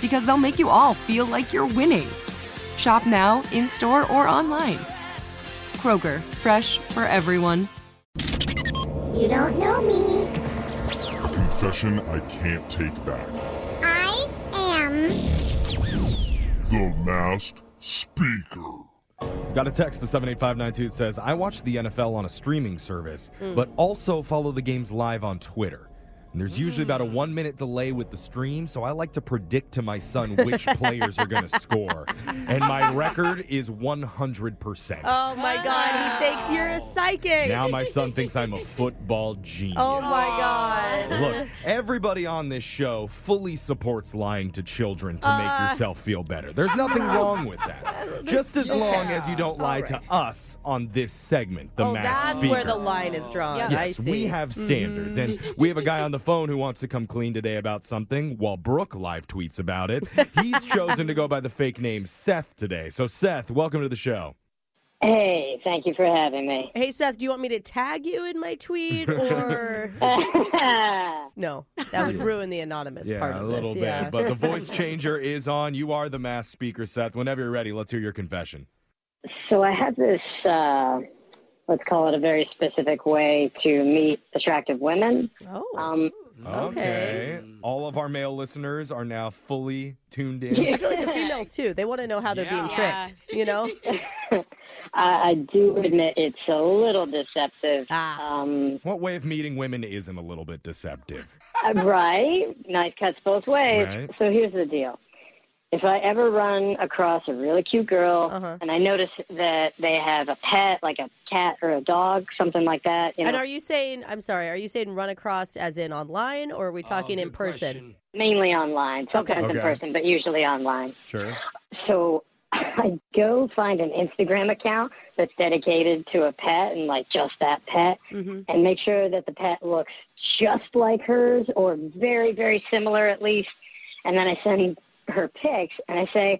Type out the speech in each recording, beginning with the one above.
because they'll make you all feel like you're winning. Shop now, in store, or online. Kroger, fresh for everyone. You don't know me. A confession I can't take back. I am. The Masked Speaker. Got a text to 78592 that says, I watch the NFL on a streaming service, hmm. but also follow the games live on Twitter. And there's usually about a mm. one minute delay with the stream, so I like to predict to my son which players are going to score. And my record is 100%. Oh my God, he thinks you're a psychic. Now my son thinks I'm a football genius. Oh my God. Look, everybody on this show fully supports lying to children to Uh. make yourself feel better. There's nothing wrong with that. Just as long as you don't lie to us on this segment, the oh, mass that's speaker. where the line is drawn. I Yes, see. Mm-hmm. we have standards. And we have a guy on the phone who wants to come clean today about something while Brooke live tweets about it. He's chosen to go by the fake name Seth today. So, Seth, welcome to the show. Hey, thank you for having me. Hey, Seth, do you want me to tag you in my tweet or. no, that would ruin the anonymous Yeah, part of a little this. bit. yeah. But the voice changer is on. You are the masked speaker, Seth. Whenever you're ready, let's hear your confession. so I have this, uh, let's call it a very specific way to meet attractive women. oh. Um, Okay. All of our male listeners are now fully tuned in. I feel like the females too. They want to know how they're being tricked. You know? I, I do admit it's a little deceptive. Ah. Um, What way of meeting women isn't a little bit deceptive? uh, right? Nice cuts both ways. Right. So here's the deal. If I ever run across a really cute girl Uh-huh. and I notice that they have a pet, like a cat or a dog, something like that, you know, And are you saying, I'm sorry, are you saying run across as in online or are we talking in person? mainly online, sometimes in Okay. person, but usually online. Sure. So I go find an Instagram account that's dedicated to a pet and like just that pet Mm-hmm. and make sure that the pet looks just like hers or very, very similar at least. And then I send her pics and I say,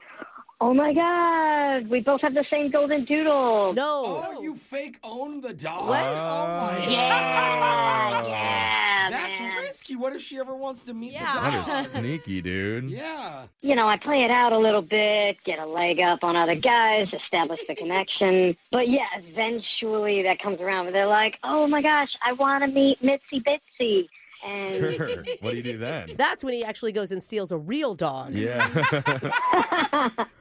Oh my God, we both have the same golden doodle. No. Oh, you fake own the dog? What? Oh my Yeah, yeah. That's man. risky. What if she ever wants to meet Yeah. the dog? That is sneaky, dude. Yeah. you know, I play it out a little bit, get a leg up on other guys, establish the connection. But yeah, eventually that comes around where they're like, oh my gosh, I want to meet Mitzi Bitsy. And Sure. What do you do then? That's when he actually goes and steals a real dog. Yeah.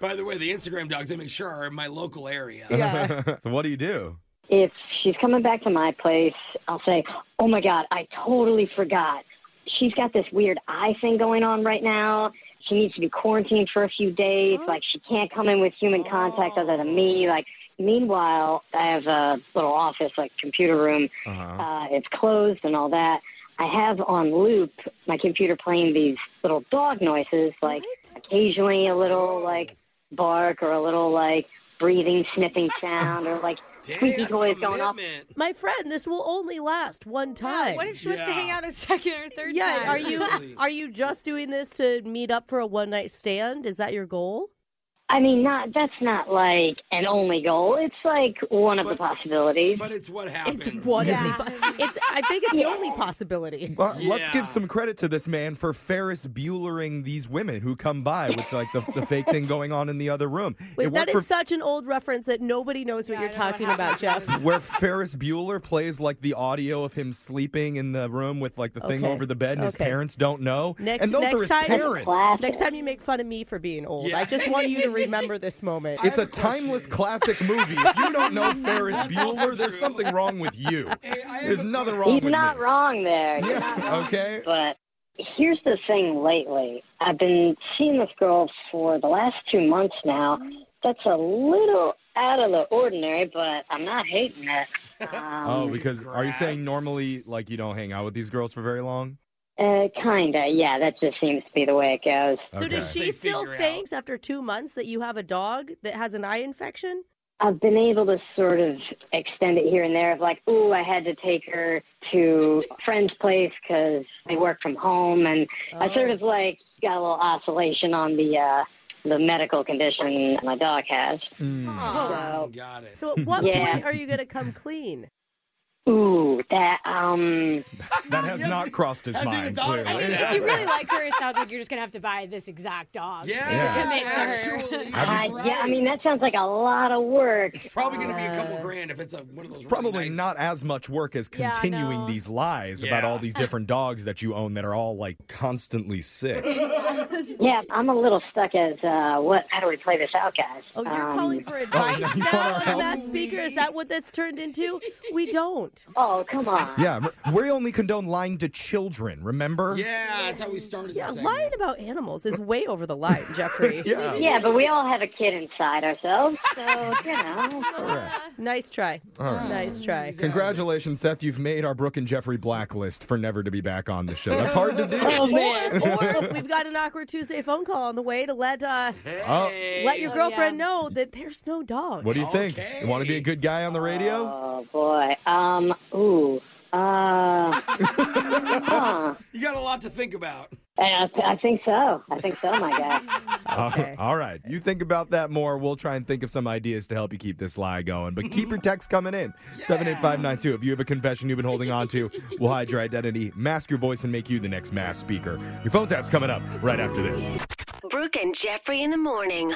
By the way, the Instagram dogs I make sure are in my local area. Yeah. so what do you do? If she's coming back to my place, I'll say, oh my God, I totally forgot. She's got this weird eye thing going on right now. She needs to be quarantined for a few days. Like, she can't come in with human contact other than me. Like, meanwhile, I have a little office, like, computer room. Uh-huh. Uh, it's closed and all that. I have on loop my computer playing these little dog noises, like occasionally a little like bark or a little like breathing, sniffing sound, or like squeaky toys going off. My friend, this will only last one time. What if she wants to hang out a second or third Yeah, time? are you are you just doing this to meet up for a one night stand? Is that your goal? I mean, not that's not like an only goal. It's like one of the possibilities. But it's what happened. It's one of the. It's. I think it's the only possibility. Well, Let's give some credit to this man for Ferris Buellering these women who come by with like the, the fake thing going on in the other room. Wait, It that worked is for such an old reference that nobody knows what Yeah, you're I what talking about, Jeff. where Ferris Bueller plays like the audio of him sleeping in the room with like the thing Okay. over the bed, and his parents don't know. Next- and those next are his time- parents. Next time you make fun of me for being old, Yeah. I just want you to remember this moment. It's a have question. timeless classic movie. If you don't know Ferris Bueller, there's something wrong with you. Hey, There's nothing wrong He's with not me. wrong there. You're not Yeah, wrong. okay. But here's the thing lately. I've been seeing this girl for the last two months now. That's a little out of the ordinary, but I'm not hating it. Um, Oh, because are you saying normally like you don't hang out with these girls for very long? Uh, kinda, yeah. That just seems to be the way it goes. So does she They still figure out. thinks after two months that you have a dog that has an eye infection? I've been able to sort of extend it here and there. Of like, ooh, I had to take her to a friend's place because they work from home, and I sort of like got a little oscillation on the uh, the medical condition my dog has. So, Got it. So at what Yeah. point are you going to come clean? Ooh, that um, That has not crossed his mind, clearly. I mean, Yeah. if you really like her, it sounds like you're just gonna have to buy this exact dog. Yeah, Yeah. Commit to her. actually, I, yeah. I mean, that sounds like a lot of work. It's probably going to be a couple grand if it's a, one of those. really Probably nice- not as much work as Yeah, I continuing know. these lies about all these different dogs that you own that are all like constantly sick. Yeah, I'm a little stuck as uh, what? How do we play this out, guys? Oh, you're Um, calling for advice you now wanna on the help? masked speaker? Is that what that's turned into? We don't. Oh, come on. Yeah, we only condone lying to children, remember? Yeah, that's how we started. Yeah, lying about animals is way over the line, Jeffrey. Yeah. Yeah, but we all have a kid inside ourselves, so you know. All right. Nice try. All right. Nice try. Congratulations, Seth. You've made our Brooke and Jeffrey blacklist for never to be back on the show. That's hard to do. Oh man. Or we've got an awkward Tuesday phone call on the way to let uh, Oh, let your Oh, girlfriend yeah. know that there's no dog. what do you think? You want to be a good guy on the radio? Oh boy. Um. Ooh. Uh. huh. You got a lot to think about. I, I think so. I think so, my guy. Okay. All right. You think about that more. We'll try and think of some ideas to help you keep this lie going. But keep your text coming in. 78592. If you have a confession you've been holding on to, we'll hide your identity, mask your voice, and make you the next masked speaker. Your phone tap's coming up right after this. Brooke and Jeffrey in the morning.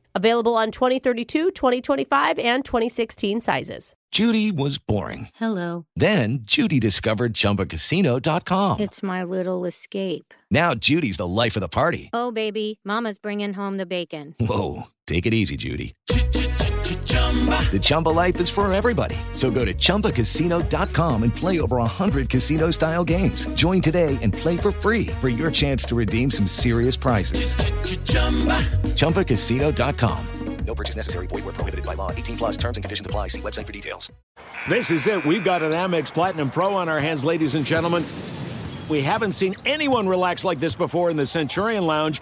Available on 2032, 2025, and 2016 sizes. Judy was boring. Hello. Then Judy discovered ChumbaCasino.com. It's my little escape. Now Judy's the life of the party. Oh, baby, Mama's bringing home the bacon. Whoa, take it easy, Judy. The Chumba life is for everybody. So go to ChumbaCasino.com and play over 100 casino-style games. Join today and play for free for your chance to redeem some serious prizes. ChumbaCasino.com. No purchase necessary. Void where prohibited by law. 18 plus terms and conditions apply. See website for details. This is it. We've got an Amex Platinum Pro on our hands, ladies and gentlemen. We haven't seen anyone relax like this before in the Centurion Lounge.